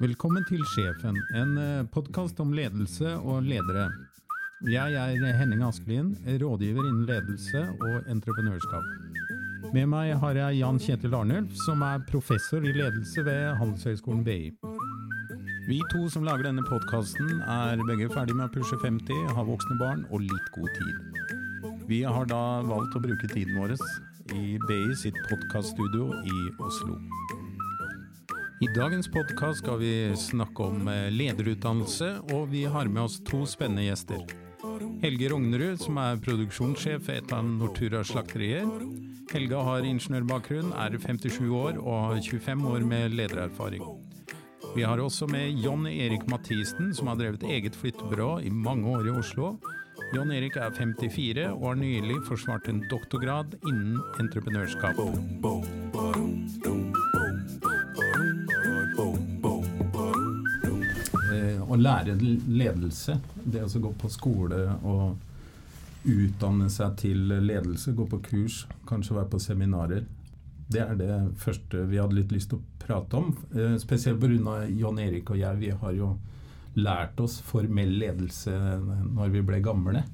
Velkommen til Sjefen, en podkast om ledelse og ledere. Jeg er Henning Askelien, rådgiver innen ledelse og entreprenørskap. Med meg har jeg Jan Kjetil Arnulf, som er professor i ledelse ved Handelshøyskolen BI. Vi to som lager denne podkasten, er begge ferdig med å pushe 50, har voksne barn og litt god tid. Vi har da valgt å bruke tiden vår i BI sitt podkaststudio i Oslo. I dagens podkast skal vi snakke om eh, lederutdannelse, og vi har med oss to spennende gjester. Helge Rognerud, som er produksjonssjef ved et av Nortura slakterier. Helga har ingeniørbakgrunn, er 57 år og har 25 år med ledererfaring. Vi har også med John Erik Mathisen, som har drevet eget flyttebyrå i mange år i Oslo. John Erik er 54 og har nylig forsvart en doktorgrad innen entreprenørskap. Lære ledelse, det å gå på skole og utdanne seg til ledelse, gå på kurs, kanskje være på seminarer, det er det første vi hadde litt lyst til å prate om. Eh, spesielt pga. John Erik og jeg. Vi har jo lært oss formell ledelse når vi ble gamle.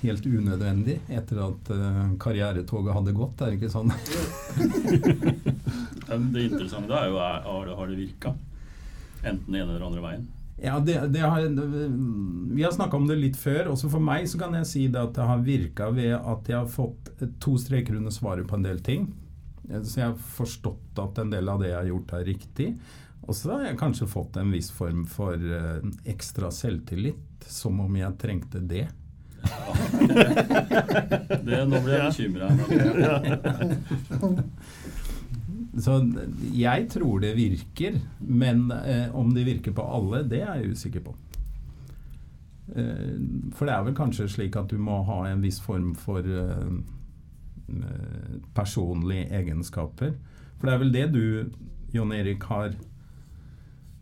Helt unødvendig etter at uh, karrieretoget hadde gått, er det ikke sånn? det interessante er jo er, har det virka? Enten den ene eller andre veien? Ja, det, det har, Vi har snakka om det litt før. Også for meg så kan jeg si det at det har virka ved at jeg har fått to streker under svaret på en del ting. Så jeg har forstått at en del av det jeg har gjort, er riktig. Og så har jeg kanskje fått en viss form for uh, ekstra selvtillit, som om jeg trengte det. Ja. det nå blir jeg bekymra. Så jeg tror det virker, men eh, om det virker på alle, det er jeg usikker på. Eh, for det er vel kanskje slik at du må ha en viss form for Eh, personlige egenskaper. For det er vel det du, Jon Erik, har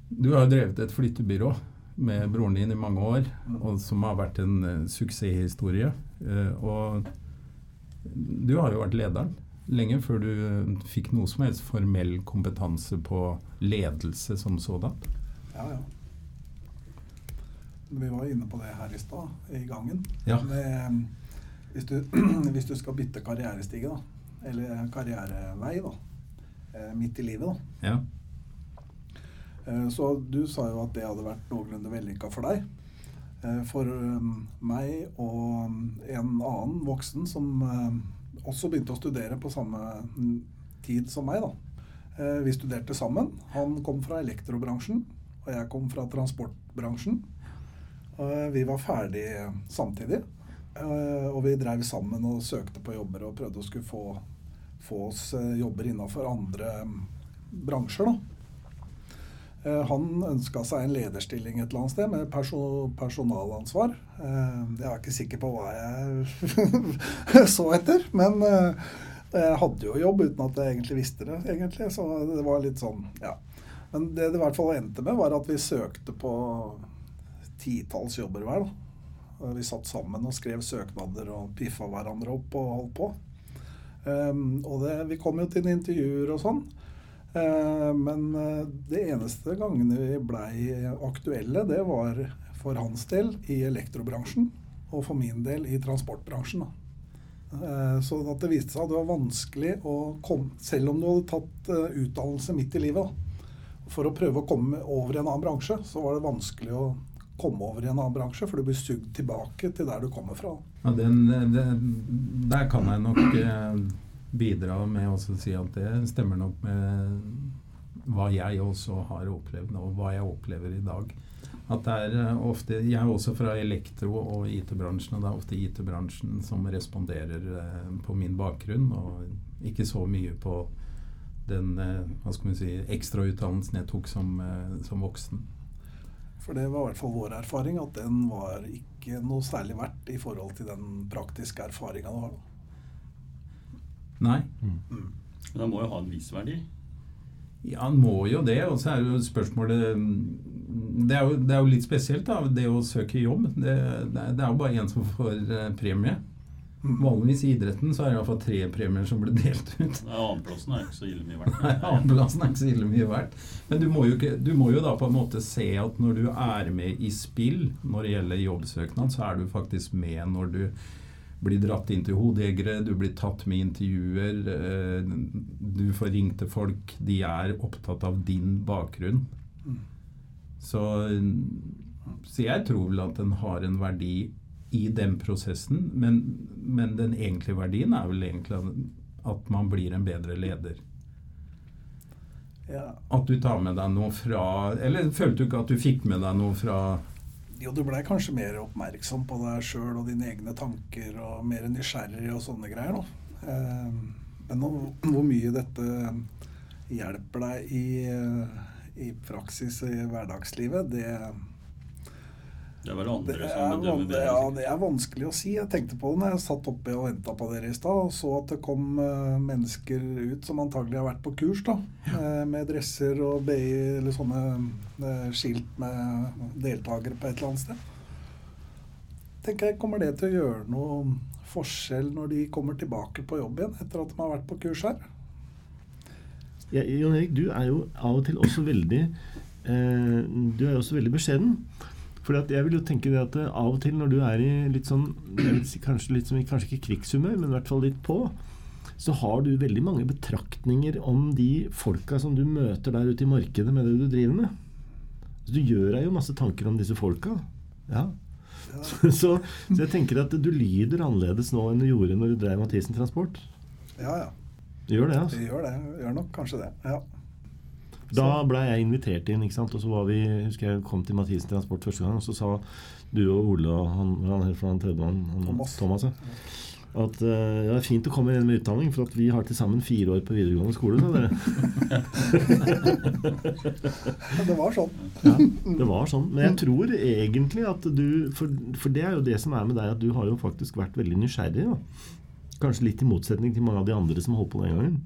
Du har drevet et flyttebyrå med broren din i mange år, og som har vært en uh, suksesshistorie. Uh, og du har jo vært lederen lenge før du fikk noe som helst formell kompetanse på ledelse som sådan. Ja, ja. Vi var inne på det her i stad, i gangen. Ja. Med, hvis du, hvis du skal bytte karrierestige, da, eller karrierevei, da, eh, midt i livet, da. Ja. Eh, så du sa jo at det hadde vært noenlunde vellykka for deg. Eh, for meg og en annen voksen som også begynte å studere på samme tid som meg, da. Vi studerte sammen. Han kom fra elektrobransjen, og jeg kom fra transportbransjen. Vi var ferdig samtidig. Eh, og vi drev sammen og søkte på jobber og prøvde å skulle få, få oss eh, jobber innafor andre mm, bransjer. da. Eh, han ønska seg en lederstilling et eller annet sted med person personalansvar. Jeg er ikke sikker på hva jeg så etter, men jeg hadde jo jobb uten at jeg egentlig visste det. egentlig, Så det var litt sånn, ja. Men det det i hvert fall endte med, var at vi søkte på titalls jobber hver. Vi satt sammen og skrev søknader og piffa hverandre opp og holdt på. Og det, vi kom jo til intervjuer og sånn. Uh, men uh, det eneste gangene vi blei aktuelle, det var for hans del i elektrobransjen. Og for min del i transportbransjen. Så så det viste seg at det var vanskelig å komme Selv om du hadde tatt utdannelse midt i livet, for å prøve å komme over i en annen bransje, så var det vanskelig å komme over i en annen bransje, for du blir sugd tilbake til der du kommer fra. Ja, den, den, der kan jeg nok eh, bidra med å si at det stemmer nok med hva jeg også har opplevd, og hva jeg opplever i dag. At det er eh, ofte, Jeg er også fra elektro- og IT-bransjen, og det er ofte IT-bransjen som responderer eh, på min bakgrunn, og ikke så mye på den hva skal si, ekstrautdannelsen jeg tok som, som voksen. For det var i hvert fall vår erfaring, at den var ikke noe særlig verdt i forhold til den praktiske erfaringa du har. Nei. Mm. Mm. Men den må jo ha en viss verdi? Ja, han må jo det. Og så er jo spørsmålet det er, jo, det er jo litt spesielt, da, det å søke jobb. Det, det er jo bare én som får uh, premie. Vanligvis i idretten så er det iallfall tre premier som blir delt ut. Nei, Annenplassen er ikke så ille mye verdt. Nei, Annenplassen er ikke så ille mye verdt. Men du må, jo ikke, du må jo da på en måte se at når du er med i spill når det gjelder jobbsøknad, så er du faktisk med når du blir dratt inn til hodejegere, du blir tatt med intervjuer, eh, du får ringt til folk. De er opptatt av din bakgrunn. Så, så jeg tror vel at den har en verdi i den prosessen, men, men den egentlige verdien er vel egentlig at- at man blir en bedre leder. Ja. At du tar med deg noe fra Eller følte du ikke at du fikk med deg noe fra Jo, du blei kanskje mer oppmerksom på deg sjøl og dine egne tanker, og mer nysgjerrig og sånne greier, da. Eh, Men hvor mye dette hjelper deg i, i praksis i hverdagslivet, det, Det er vel andre det, som er, bedømmer van- bedre. ja, det er vanskelig å si. Jeg tenkte på det når jeg satt oppe og venta på dere i stad, og så at det kom eh, mennesker ut som antagelig har vært på kurs, da. Ja. Med dresser og BI eller sånne eh, skilt med deltakere på et eller annet sted. Tenker jeg, Kommer det til å gjøre noe forskjell når de kommer tilbake på jobb igjen etter at de har vært på kurs her? Ja, Jon Erik, du er jo av og til også veldig eh, Du er jo også veldig beskjeden. At jeg vil jo tenke det at eh, av og til når du er i litt sånn jeg si kanskje, litt som, kanskje ikke krigshumør, men i hvert fall litt på, så har du veldig mange betraktninger om de folka som du møter der ute i markedet med det du driver med. Så du gjør deg jo masse tanker om disse folka. Ja. Så, så jeg tenker at du lyder annerledes nå enn du gjorde når du drev Mathisen Transport. Ja, ja. Du gjør det, altså. Vi gjør det. Gjør nok kanskje det. Ja. Da blei jeg invitert inn, ikke sant? og så var vi, husker jeg kom til Mathisen Transport første gang, og så sa du og Ole og han, han han tredjemann, Thomas. Thomas ja. at uh, ja, det er fint å komme inn med utdanning, for at vi har til sammen fire år på videregående skole. sa dere. Det var sånn. Ja, det var sånn. Men jeg tror egentlig at du for, for det er jo det som er med deg, at du har jo faktisk vært veldig nysgjerrig. Da. Kanskje litt i motsetning til mange av de andre som holdt på den gangen.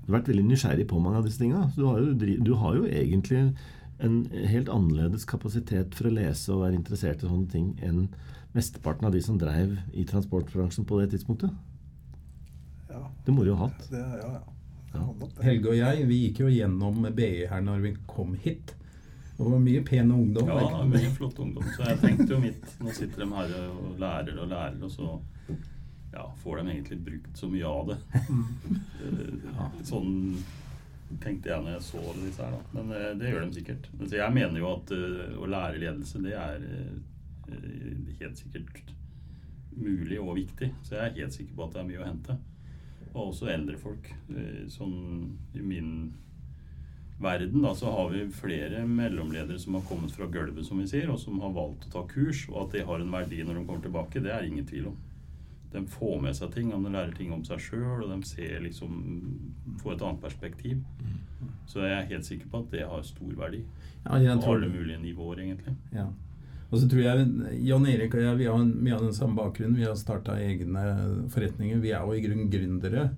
Du har vært veldig nysgjerrig på mange av disse tinga. Du, har jo du har jo egentlig en helt annerledes kapasitet for å lese og være interessert i sånne ting enn mesteparten av de som dreiv i transportbransjen på det tidspunktet. Ja, Det må du jo ha hatt. det, ja, ja. Ja. Helge og jeg, vi gikk jo gjennom BI her når vi kom hit. Og det var mye pen ungdom. Ja, ikke mye flott ungdom. Så jeg tenkte jo mitt Nå sitter de her og lærer og lærer, og så ja, får de egentlig brukt så mye av det. Eh, Sånn tenkte jeg når jeg så disse her, da. Men eh, det gjør de sikkert. Så jeg mener jo at eh, å lære ledelse, det er helt sikkert mulig og viktig. Så jeg er helt sikker på at det er mye å hente. Og også eldre folk. Sånn i min verden da, så har vi flere mellomledere som har kommet fra gulvet, som vi sier, og som har valgt å ta kurs, og at det har en verdi når de kommer tilbake, det er ingen tvil om. De får med seg ting, de lærer ting om seg sjøl, og de ser liksom får et annet perspektiv. Så jeg er helt sikker på at det har stor verdi. Ja, jeg På alle mulige nivåer, egentlig. Ja. Og så tror jeg Jan Erik og jeg vi har mye av den samme bakgrunnen. Vi har starta egne forretninger. Vi er jo i grunnen gründere.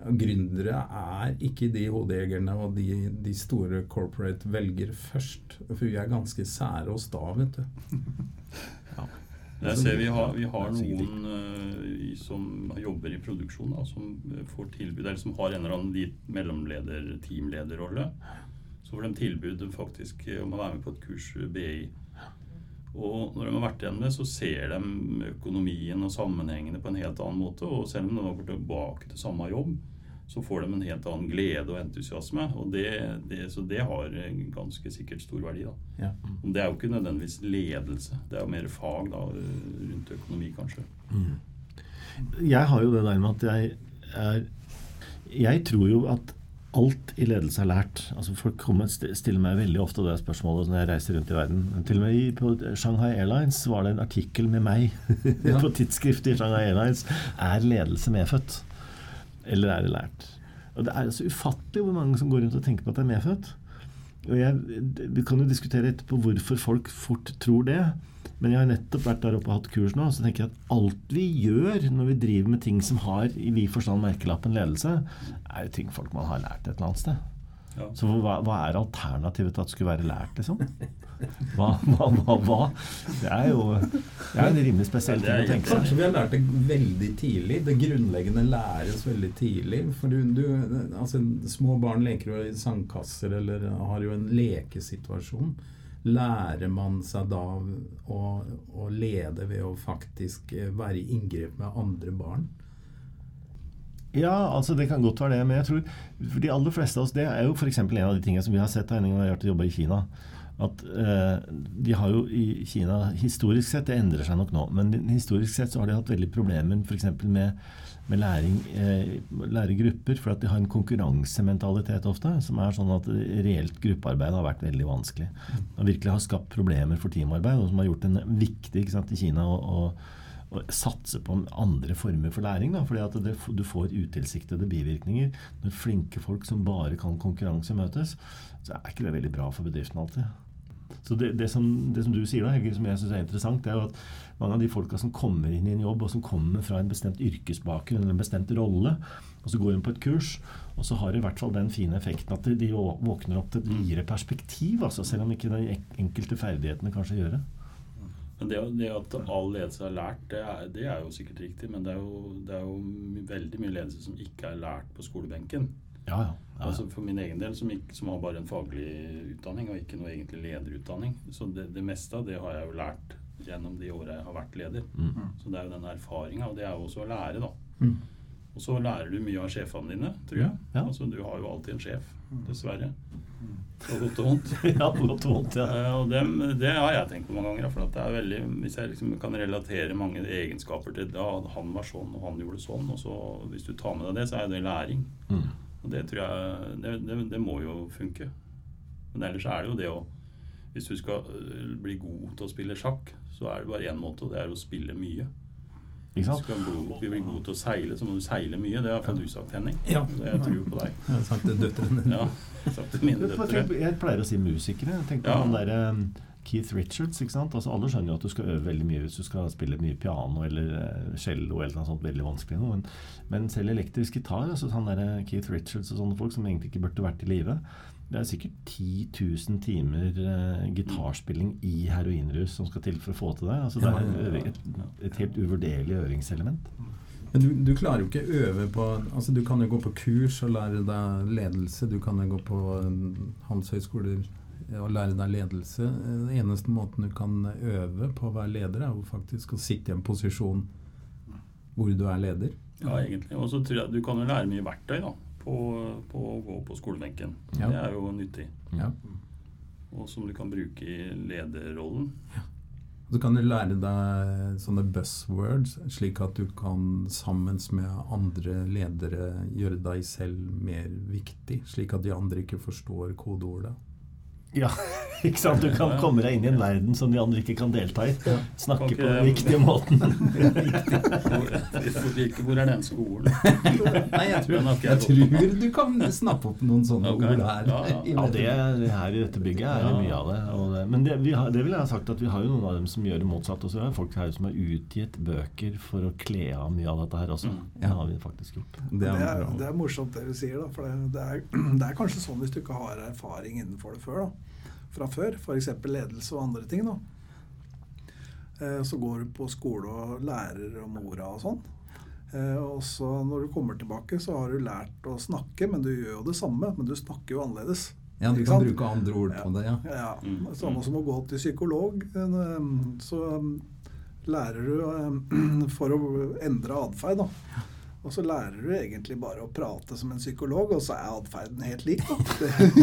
Gründere er ikke de hodejegerne og de, de store corporate velger først. For vi er ganske sære oss da, vet du. Jeg ser vi har, vi har noen uh, som jobber i produksjon, da, som eh, får tilbud, eller som har en eller annen mellomleder, teamlederrolle. Så får de tilbud faktisk eh, om å være med på et kurs BI. Og når de har vært igjen med, så ser de økonomien og sammenhengene på en helt annen måte. Og selv om de har gått tilbake til samme jobb, så får de en helt annen glede og entusiasme. Og det, det, så det har ganske sikkert stor verdi. da. Ja. Mm. Det er jo ikke nødvendigvis ledelse. Det er jo mer fag da, rundt økonomi, kanskje. Jeg har jo det der med at jeg er Jeg tror jo at alt i ledelse er lært. Altså Folk kommer, stiller meg veldig ofte det spørsmålet når jeg reiser rundt i verden. Til og med på Shanghai Airlines var det en artikkel med meg Ja. på tidsskriftet i Shanghai Airlines. Er ledelse medfødt? Eller er det lært? Og Det er altså ufattelig hvor mange som går rundt og tenker på at det er medfødt. Og jeg, Vi kan jo diskutere etterpå hvorfor folk fort tror det. Men jeg har nettopp vært der oppe og hatt kurs nå, så tenker jeg at alt vi gjør når vi driver med ting som har i vid forstand merkelappen ledelse, er jo ting folk man har lært et eller annet sted. Ja. Så hva, hva er alternativet til at det skulle være lært, liksom? Hva, hva, hva, hva? Det er jo det er en rimelig spesiell ting å tenke seg. Kanskje vi har lært det veldig tidlig. Det grunnleggende læres veldig tidlig. For du, du, altså, små barn leker jo i sandkasser eller har jo en lekesituasjon. Lærer man seg da å, å lede ved å faktisk eh, være i inngrep med andre barn? Ja, altså det kan godt være det. Men jeg tror for de aller fleste av oss Det er jo f.eks. en av de tingene som vi har sett her når vi har vært og jobba i Kina. At eh, de har jo i Kina historisk sett Det endrer seg nok nå. Men historisk sett så har de hatt veldig problemer f.eks. med med læring, eh, læregrupper, for at de har en konkurransementalitet ofte, som er sånn at reelt gruppearbeid har vært veldig vanskelig. Og virkelig har skapt problemer for teamarbeid, og som har gjort det viktig ikke sant, i Kina å satse på andre former for læring. Da, fordi at du får utilsiktede bivirkninger. Når flinke folk som bare kan konkurranse, møtes, så er ikke det veldig bra for bedriften alltid. Så det, det, som, det, som, du sier, da, Helge, som jeg syns er interessant, det er jo at mange av de folka som kommer inn i en jobb, og som kommer fra en bestemt yrkesbakgrunn eller en bestemt rolle, og så går hun på et kurs, og så har det i hvert fall den fine effekten at de våkner opp til et videre perspektiv, altså, selv om ikke de enkelte ferdighetene kanskje gjør det. Men det, det, at all ledelse er lært, det er, det er, jo sikkert riktig. Men det er jo, det er jo veldig mye ledelse som ikke er lært på skolebenken. Ja, ja, ja. Altså For min egen del, som, ikke, som, har bare en faglig utdanning og ikke noe egentlig lederutdanning, så det, det meste av det har jeg jo lært gjennom de åra jeg har vært leder. Mm. Så det er jo den erfaringa, og det er jo også å lære, da. Mm. Og så lærer du mye av sjefene dine, tror jeg. Ja. Altså, du har jo alltid en sjef, dessverre. På godt og vondt. ja, på godt og vondt, ja. Eh, og det, det har jeg tenkt på mange ganger. For det er veldig, hvis jeg liksom kan relatere mange egenskaper til da han var sånn og han gjorde sånn, og så hvis du tar med deg det, så er det læring. Mm. Og det tror jeg det, det, det, må jo funke. Men ellers er det jo det å Hvis du skal øh, bli god til å spille sjakk, så er det bare én måte, og det er å spille mye. Sant? du skal bli, god til å seile, så må du seile mye. Det har iallfall du sagt, Henning. Ja. Jeg tror på deg. Jeg har sagt til døtrene Ja, sagt til mine Jeg, døtre. jeg pleier å si musikere. Tenk på Ja. han derre Keith Richards. ikke sant? Altså Alle skjønner jo at du skal øve veldig mye hvis du skal spille mye piano eller eh, cello eller noe sånt veldig vanskelig. noe. Men, men selv elektrisk gitar, altså han der Keith Richards og sånne folk som egentlig ikke burde vært i live Det er sikkert 10 000 timer eh, gitarspilling i heroinrus som skal til for å få til det. Altså Det er et, et helt uvurderlig øvingselement. Men du, du klarer jo ikke å øve på altså Du kan jo gå på kurs og lære deg ledelse. Du kan jo gå på eh, handelshøyskoler og lære deg ledelse. Den eneste måten du kan øve på å være leder, er jo faktisk å sitte i en posisjon hvor du er leder. Ja, egentlig. Og så tror jeg du kan jo lære mye verktøy da, på, på å gå på skolebenken. Ja. Det er jo nyttig. Ja. Og som du kan bruke i lederrollen. Ja. så kan du lære deg sånne buzzwords, slik at du kan sammen med andre ledere gjøre deg selv mer viktig. Slik at de andre ikke forstår kodeordet. Ja, ikke sant? Du kan komme deg inn i en verden som de andre ikke kan delta i. Snakke okay. på den riktige måten. Hvor, er den skolen? Nei, jeg tror, jeg tror du kan snappe opp noen sånne okay. ord her. Ja, ja. Ja, det, her i dette bygget er det mye av det. Og det men det, vi har, det vil jeg ha sagt at vi har jo noen av dem som gjør det motsatt også. Det er folk her som har utgitt bøker for å kle av mye av dette her også. Mm. Det har vi faktisk gjort. Det Det er er, det er morsomt det du sier, da. For det, det, er, det er kanskje sånn hvis du ikke har erfaring innenfor det før, da. Fra før. F.eks. ledelse og andre ting, da. Eh, Så går du på skole og lærer om orda og sånn. Eh, Og så når du kommer tilbake, så har du lært å snakke, men du gjør jo det samme. Men du snakker jo annerledes. Ja, du kan bruke andre ord på det, ja. Ja, Mm. Samme som å gå til psykolog. Så um, lærer du for å endre atferd, da. Og så lærer du egentlig bare å prate som en psykolog, og så er atferden helt lik.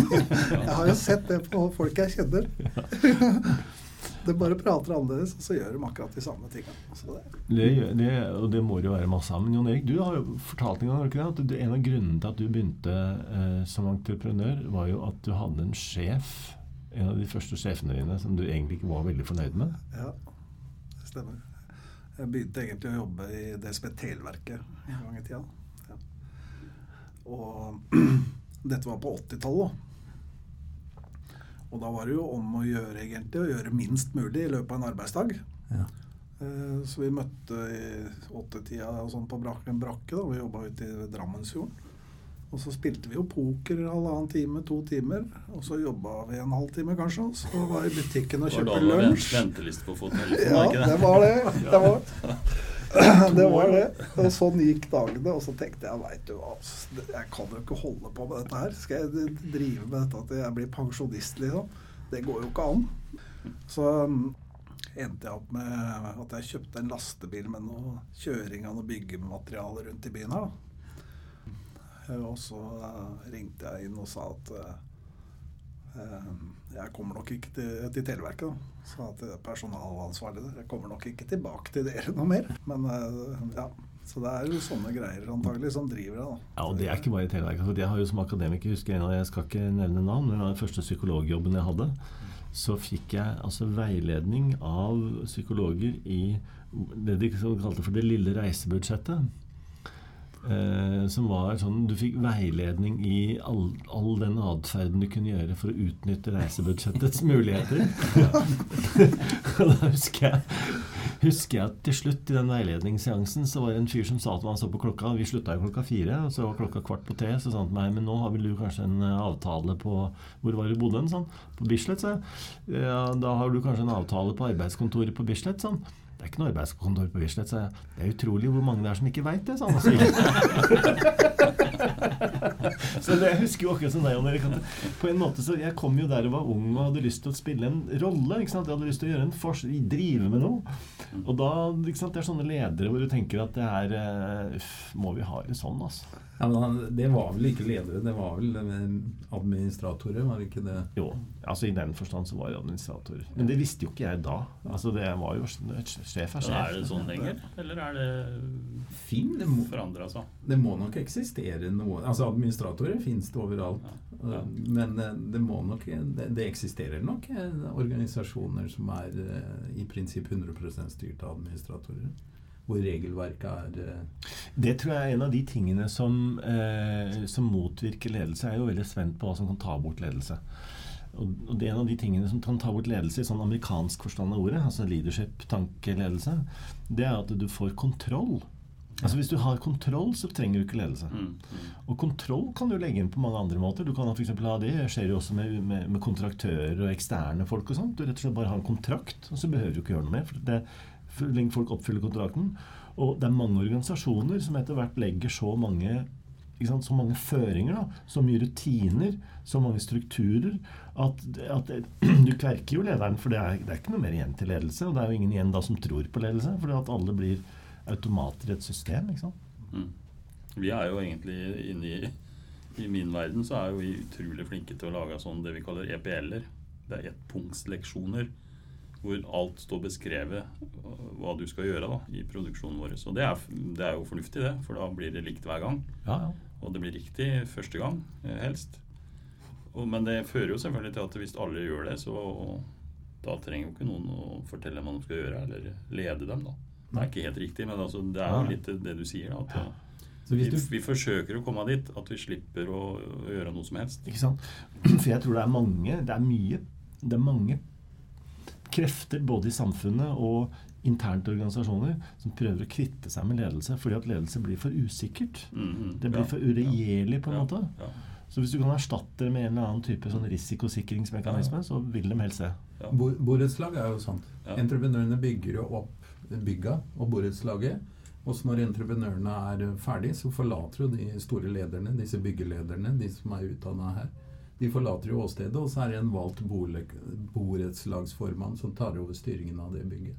Jeg har jo sett det på folk jeg kjenner. det bare prater annerledes, og så gjør de akkurat de samme tingene. Så det, Det, og det må det jo være masse av. Men Jon Erik, du har jo fortalt en gang ikke det, at en av grunnene til at du begynte eh, som entreprenør, var jo at du hadde en sjef, en av de første sjefene dine, som du egentlig ikke var veldig fornøyd med. ja, det stemmer. Jeg begynte egentlig å jobbe i DSB Televerket en gang i tida. Ja. Og dette var på 80-tallet. Og da var det jo om å gjøre egentlig å gjøre minst mulig i løpet av en arbeidsdag. ja. Eh, Så vi møtte i åttetida sånn på brak en brakke. da, Vi jobba ute i Drammensfjorden. Og så spilte vi jo poker halvannen time, to timer. Og så jobba vi en halvtime, kanskje. Og så var i butikken og kjøpte det lunsj. venteliste på å? Ja, det var det. Det var, det var det. Og sånn gikk dagene. Og så tenkte jeg veit du hva, jeg kan jo ikke holde på med dette her. Skal jeg drive med dette til jeg blir pensjonist, liksom? Det går jo ikke an. Så um, endte jeg opp med at jeg kjøpte en lastebil med noe kjøring av noe byggemateriale rundt i byen her. da. Eh, Og så eh, ringte jeg inn og sa at eh, jeg kommer nok ikke til, til Televerket, da. Sa til personalansvarlig der. Jeg kommer nok ikke tilbake til dere noe mer. Men ja. Så det er jo sånne greier antagelig som driver det, da. Ja, og det er ikke bare i Televerket. For jeg har jo som akademiker, husker jeg, jeg skal ikke nevne navn, men den første psykologjobben jeg hadde, så fikk jeg altså veiledning av psykologer i det de kalte for det lille reisebudsjettet. Eh, som var sånn Du fikk veiledning i all, all den atferden du kunne gjøre for å utnytte reisebudsjettets muligheter. og da husker jeg, husker jeg at til slutt i den veiledningsseansen så var det en fyr som sa at han så på klokka Vi slutta jo klokka fire, og så var klokka kvart på tre. Så sa han til meg Men nå har vel du kanskje en eh, avtale på Hvor var du bodde hen? Sånn. På Bislett, sa jeg. Ja, da har du kanskje en avtale på arbeidskontoret på Bislett? Sånn. Det er ikke noe arbeidskontor på Bislett, Så. Det er utrolig hvor mange det er som ikke veit det, sa han. så det, jeg husker jo akkurat som deg, Jan Erik. På en måte så Jeg kom jo der og var ung og hadde lyst til å spille en rolle. ikke sant? Jeg hadde lyst til å gjøre en forskjell, drive med noe. Og da, ikke sant, Det er sånne ledere hvor du tenker at det er eh, Uff, må vi ha det sånn, altså? Ja, men det var vel ikke ledere, det var vel administratorer, var det ikke det? Jo, altså i den forstand så var jeg administrator. Men det visste jo ikke jeg da. Altså det var jo Sjef er sjef. er det sånn lenger, eller er det Finn, det må, forandra seg? det må nok eksistere noe Altså Administratorer finnes det overalt. Ja. Men eh, det må nok Det, det eksisterer nok eh, organisasjoner som er eh, i prinsipp 100 styrt av administratorer. Hvor regelverket er eh, Det tror jeg er en av de tingene som, eh, som motvirker ledelse. Jeg er jo veldig spent på hva som kan ta bort ledelse. Og, og det er en av de tingene som kan ta bort ledelse i sånn amerikansk forstand av ordet, altså leadership, tankeledelse, det er at du får kontroll. Altså Hvis du har kontroll, så trenger du ikke ledelse. Mm, mm. Og kontroll kan du legge inn på mange andre måter. Du kan for eksempel ha Det skjer jo også med, med, med kontraktører og eksterne folk. og sånt. Du rett og slett bare har en kontrakt, og så behøver du ikke gjøre noe mer. for det lenge folk oppfyller kontrakten. Og det er mange organisasjoner som etter hvert legger så mange så mange føringer, da, så mye rutiner, så mange strukturer, at, at du kverker jo lederen. For det er, det er ikke noe mer igjen til ledelse. Og det er jo ingen igjen da som tror på ledelse, fordi at alle blir automater i et system. ikke sant? Mm. Vi er jo egentlig inne i I min verden så er jo vi utrolig flinke til å lage sånn det vi kaller EPL-er. Det er ettpunktsleksjoner hvor alt står beskrevet hva du skal gjøre da, i produksjonen vår. Så det er, det er jo fornuftig, det, for da blir det likt hver gang. Ja, ja. Og det blir riktig første gang, eh, helst. Og, men det fører jo selvfølgelig til at hvis alle gjør det, så da trenger jo ikke noen å fortelle hva de skal gjøre, eller lede dem, da. Det er ikke helt riktig, men altså, det er jo litt det du sier. da, at Så vi, vi forsøker å komme dit at vi slipper å, å gjøre noe som helst. Ikke sant? For jeg tror det er mange Det er mye Det er mange krefter både i samfunnet og internt i organisasjoner som prøver å kvitte seg med ledelse fordi at ledelse blir for usikkert. Mm, -hmm. Det blir ja, for uregjerlig på en ja, måte. Ja, Så hvis du kan erstatte det med en eller annen type sånn risikosikringsmekanisme, så vil de helst det. ja. Bo- Borettslag er jo sånt. Ja. Entreprenørene bygger jo opp bygga og borettslaget. Og så når entreprenørene er ferdig, så forlater jo de store lederne, disse byggelederne, de som er utdanna her, de forlater jo åstedet, og så er det en valgt borettslagsformann som tar over styringen av det bygget.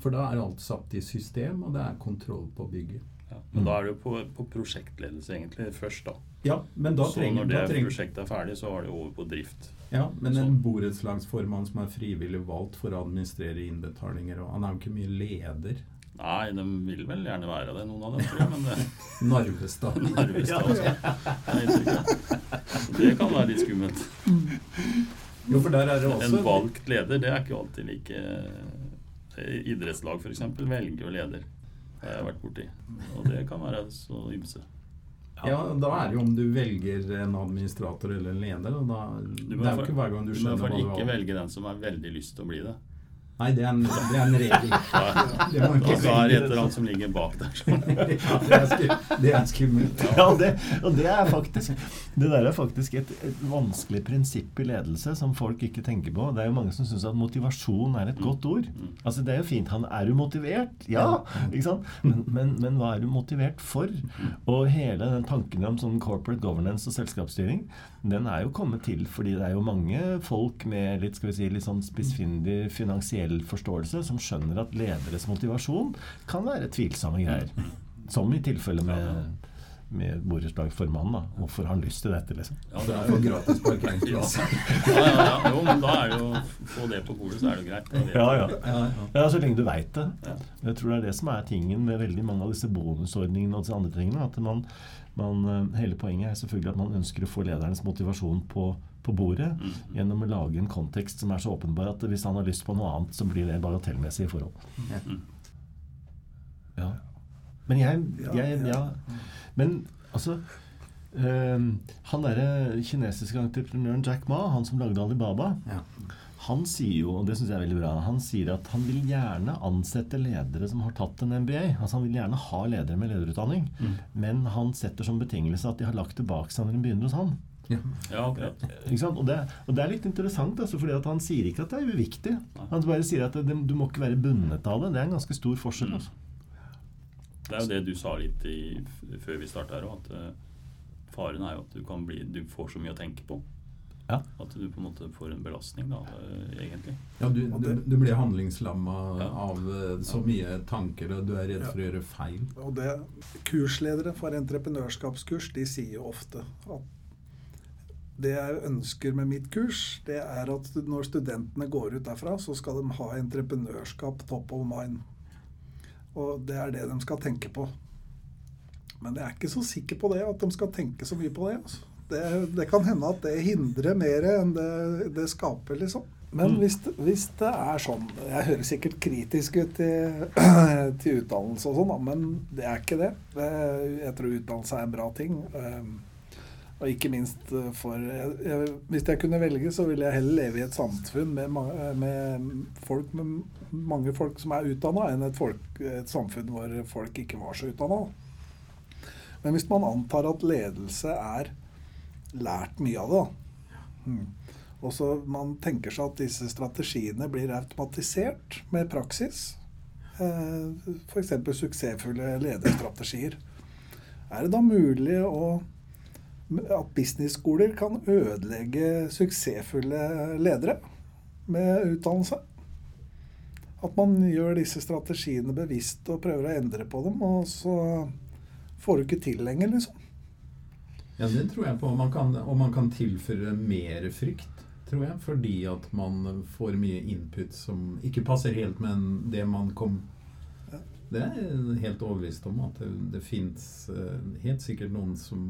For da er alt satt i system, og det er kontroll på bygget. Ja. Men da er det jo på, på prosjektledelse egentlig først, da. Ja, men da så trenger, når det trenger prosjektet er ferdig, så er det over på drift. Ja, men så. en borettslagsformann som er frivillig valgt for å administrere innbetalinger, og han er jo ikke mye leder. Nei, de vil vel gjerne være det, noen av dem, tror jeg. Men det, Narvestad. Narvestad også. Det er inntrykk av. Så det kan være litt skummelt. Jo, for der er det også En valgt leder, det er ikke alltid like eh, Idrettslag f.eks. velger jo leder. Det har jeg vært borti. Og det kan være så ymse. Ja, da er det jo om du velger en administrator eller en leder. Og da, det er jo ikke hver gang du Du må i skjønner hvert fall hva du ikke har. velge den som har veldig lyst til å bli det. Nei, det er en, det er en regel. Det må ikke så er det et eller annet som ligger bak der. sånn. Ja, det er det er skummelt. Ja, det, og det er faktisk Det der er faktisk et, et vanskelig prinsipp i ledelse som folk ikke tenker på. Det er jo mange som syns at motivasjon er et godt ord. Altså Det er jo fint. Han er jo motivert? Ja! ikke sant? Men, men, men hva er du motivert for? Og hele den tanken om sånn corporate governance og selskapsstyring, den er jo kommet til fordi det er jo mange folk med litt skal vi si, litt sånn spissfindig finansiell forståelse som skjønner at lederes motivasjon kan være tvilsomme greier. Som i tilfellet med, med borettslagsformannen. da. Hvorfor har han lyst til dette, liksom? Ja, det er jo gratis parkeringsplass. ja, ja, ja. Jo, men da er det jo Få det på bordet, så er det jo greit. Det. Ja, ja. Ja, ja. Ja, Så lenge du veit det. Jeg tror det er det som er tingen med veldig mange av disse bonusordningene og disse andre tingene. At man, man, eh, hele poenget er selvfølgelig at man ønsker å få ledernes motivasjon på, på bordet Mm. gjennom å lage en kontekst som er så åpenbar at hvis han har lyst på noe annet, så blir det bagatellmessige forhold. Mm. Ja. Men jeg, jeg ja. Ja. Men altså ehm, Han derre kinesiske entreprenøren Jack Ma, han som lagde Alibaba, Ja. Han sier jo, og det syns jeg er veldig bra, han sier at han vil gjerne ansette ledere som har tatt en MBA. Altså Han vil gjerne ha ledere med lederutdanning, men han setter som betingelse at de har lagt tilbake seg når de begynner hos han. Ja. Ja, akkurat. Og, det, og det er litt interessant, altså, fordi han sier ikke at det er uviktig. Han bare sier at det, du må ikke være bundet av det. Det er en ganske stor forskjell. Altså. Det er jo det du sa litt i, før vi starta her òg, at eh, faren er jo at du kan bli Du får så mye å tenke på. Ja. At du på en måte får en belastning, da, eh, egentlig. Ja, du, du, du blir handlingslamma Ja. av eh, så mye tanker, og du er redd for å gjøre feil. Og det, kursledere for entreprenørskapskurs de sier jo ofte at det jeg ønsker med mitt kurs, det er at når studentene går ut derfra, så skal de ha entreprenørskap top of mind. Og det er det de skal tenke på. Men jeg er ikke så sikker på det, at de skal tenke så mye på det. Altså. Det, det kan hende at det hindrer mer enn det, det skaper, liksom. Men hvis, det- hvis det er sånn Jeg høres sikkert kritisk ut til, til utdannelse og sånn, men det er ikke det. Jeg tror utdannelse er en bra ting. Um, Og ikke minst uh, for jeg, jeg, Hvis jeg kunne velge, så ville jeg heller leve i et samfunn med, med folk med mange folk som er utdanna, enn et, folk, et samfunn hvor folk ikke var så utdanna. Men hvis man antar at ledelse er lært mye av det, da. Mm. Og så man tenker seg at disse strategiene blir automatisert med praksis. Eh, F.eks. suksessfulle lederstrategier. Er det da mulig å, at businessskoler kan ødelegge suksessfulle ledere med utdannelse? At man gjør disse strategiene bevisst og prøver å endre på dem, og så får du ikke til lenger, liksom. Ja, det tror jeg på. Man kan, og man kan tilføre mer frykt, tror jeg, fordi at man får mye input som ikke passer helt med det man kom Det er jeg helt overbevist om at det, det fins helt sikkert noen som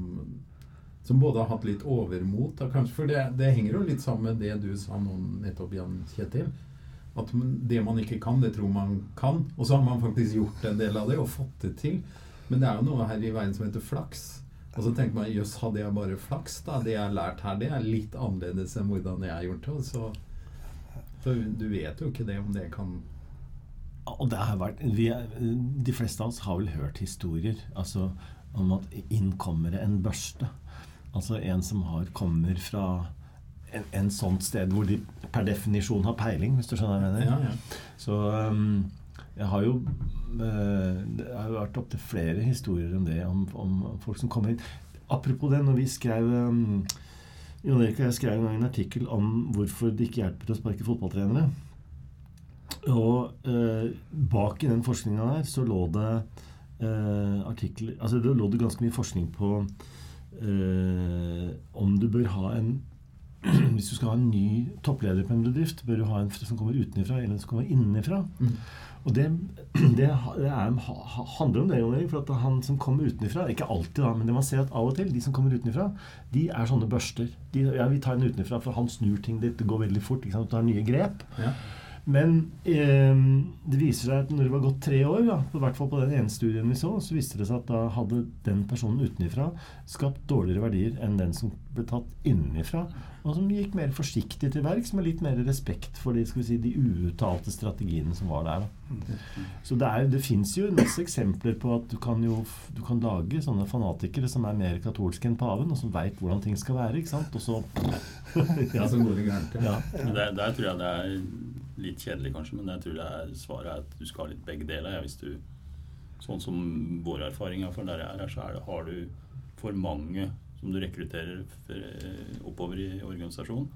som både har hatt litt overmot, da, kanskje, for det, det henger jo litt sammen med det du sa nå nettopp, Jan Kjetil. At det man ikke kan, det tror man kan. Og så har man faktisk gjort en del av det og fått det til. Men det er jo noe her i verden som heter flaks. Og så tenker man jøss, hadde jeg bare flaks, da. Det jeg har lært her, det er litt annerledes enn hvordan jeg har gjort det. Så, så du vet jo ikke det om det kan Og det har vært vi er, De fleste av oss har vel hørt historier altså, om at inn kommer det en børste. Altså en som har, kommer fra en, en sånt sted hvor de per definisjon har peiling, hvis du skjønner hva jeg mener. Ja, ja. Så um, jeg har jo Det har vært opptil flere historier om det, om, om folk som kommer inn. Apropos det, når vi skrev um, Jon Erik og jeg skrev en gang en artikkel om hvorfor det ikke hjelper å sparke fotballtrenere. Og eh, bak i den forskninga der så lå det eh, artikler Altså det lå det ganske mye forskning på eh, om du bør ha en Hvis du skal ha en ny toppleder på en bedrift, bør du ha en som kommer utenfra eller en som kommer innenfra. Mm. Og det, det, det er, handler om det, Jon Erik. For at han som kommer utenfra Ikke alltid, da, men det man ser at av og til, de som kommer utenfra, de er sånne børster. De, ja, vi tar en utenfra, for han snur ting. litt, det går veldig fort. Ikke sant? Du tar nye grep. Ja. Men eh, det viser seg at når det var gått tre år, da, på hvert fall på den ene studien vi så, så viste det seg at da hadde den personen utenifra skapt dårligere verdier enn den som ble tatt innenifra, og som gikk mer forsiktig til verks, med litt mer respekt for de, skal vi si, de uuttalte strategiene som var der. Da. Så det, er, det fins jo masse eksempler på at du kan jo du kan lage sånne fanatikere som er mer katolske enn paven, og som veit hvordan ting skal være. ikke sant? Og så ja, så går det gærent. ja. Der, der tror jeg det er litt kjedelig, kanskje, men jeg tror det er, svaret er at du skal ha litt begge deler. Ja, hvis du, sånn som vår erfaring er, for der jeg er så er det, har du for mange som du rekrutterer f- oppover i organisasjonen.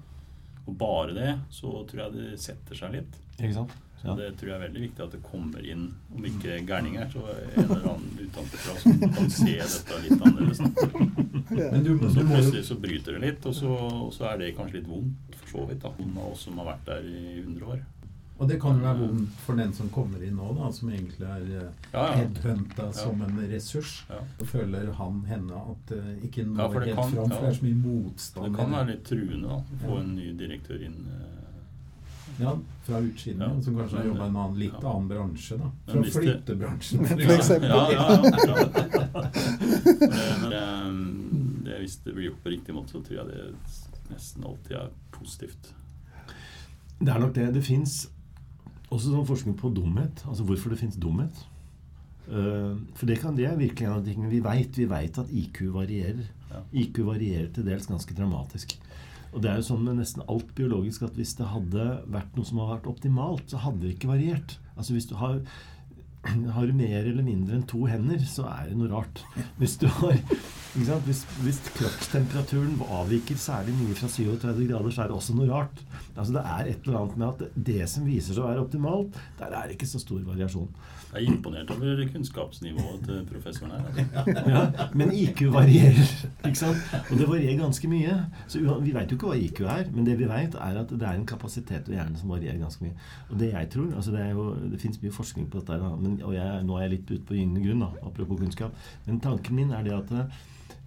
Og bare det, så tror jeg det setter seg litt. Ikke sant? Så Ja. det tror jeg er veldig viktig at det kommer inn, om ikke gærninger, så en eller annen utenfra som kan se dette litt annerledes. Men du, Så plutselig så bryter det litt, og så, og så er det kanskje litt vondt, for så vidt. da. Noen av oss som har vært der i 100 år. Og det kan jo være vondt for den som kommer inn nå, da, som egentlig er eh, Ja, ja. headhunta som en ressurs. Ja. Og føler han henne at det ikke når Ja, helt kan- fram, for det er så mye motstand. Det kan være litt truende da, å få Ja. en ny direktør inn. Uh, Ja, fra utsiden, som kanskje har jobba i en annen, litt ja. annen bransje. da. Fra flyttebransjen. for eksempel. Ja, ja, ja. ja. Men, eh, det, hvis det blir gjort på riktig måte, så tror jeg det nesten alltid er positivt. Det er nok det. Det fins også sånn forskning på dumhet. Altså hvorfor det fins dumhet. Eh, for det, kan, det er virkelig en av de tingene vi veit. Vi veit at IQ varierer. Ja. IQ varierer til dels ganske dramatisk. Og det er jo sånn med nesten alt biologisk at hvis det hadde vært noe som hadde vært optimalt, så hadde det ikke variert. Altså hvis du har har du mer eller mindre enn to hender, så er det noe rart. Hvis, du har? Hvis, hvis kroppstemperaturen avviker særlig mye fra 37 grader, så er det også noe rart. Altså Det er et eller annet med at det som viser seg å være optimalt, der er det ikke så stor variasjon. Jeg er imponert over kunnskapsnivået til professoren her. Altså. Ja, men IQ varierer, ikke sant? Og det varierer ganske mye. Så Vi veit jo ikke hva IQ er, men det vi veit, er at det er en kapasitet ved hjernen som varierer ganske mye. Og det jeg tror altså Det, er jo, det fins mye forskning på dette, men, og jeg, nå er jeg litt ute på gyngende grunn, da, apropos kunnskap. Men tanken min er det at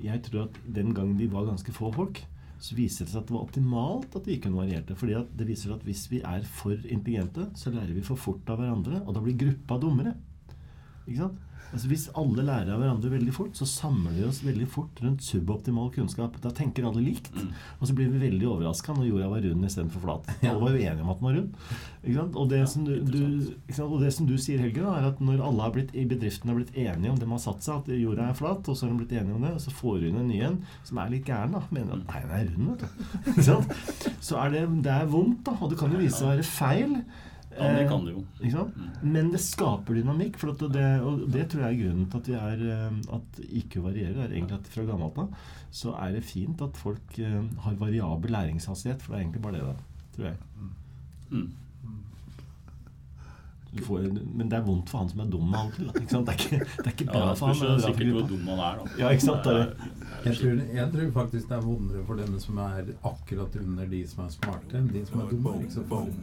jeg tror at den gangen de var ganske få folk, så viser det seg at det var optimalt at vi ikke varierte. fordi det viser at hvis vi er for intelligente, så lærer vi for fort av hverandre, og da blir gruppa dummere. Ikke sant? Altså Hvis alle lærer av hverandre veldig fort, så samler vi oss veldig fort rundt suboptimal kunnskap. Da tenker alle likt. Mm. Og så blir vi veldig overraska når jorda var rund istedenfor flat. Alle var jo enige om at den var rund. Og, det som du, du, og det som du sier, Helge, da, er at når alle har blitt, i bedriften har blitt enige om det man har satt seg, at jorda er flat, og så har de blitt enige om det, og så får hun en ny en som er litt gæren, da. Mener at nei, den er rund, vet du. Så er det, det er vondt, da. Og det kan jo vise seg å være feil. Ja, det Eh, kan det jo. ikke sant? Men det skaper dynamikk. For at det, og det tror jeg er grunnen til at, vi er, eh, at IQ varierer. er egentlig at Fra gammelt av så er det fint at folk eh, har variabel læringshastighet. For det er egentlig bare det, da, tror jeg. Mm. Du får, men det er vondt for han som er dum av og Ikke sant? Det er ikke, det er ikke bra ja, for er sikkert hvor dum han er, da. Ja, ikke sant, det er det. Jeg tror, jeg tror faktisk det er vondere for dem som er akkurat under de som er smarte. enn De som er dumme, er ikke så farlig.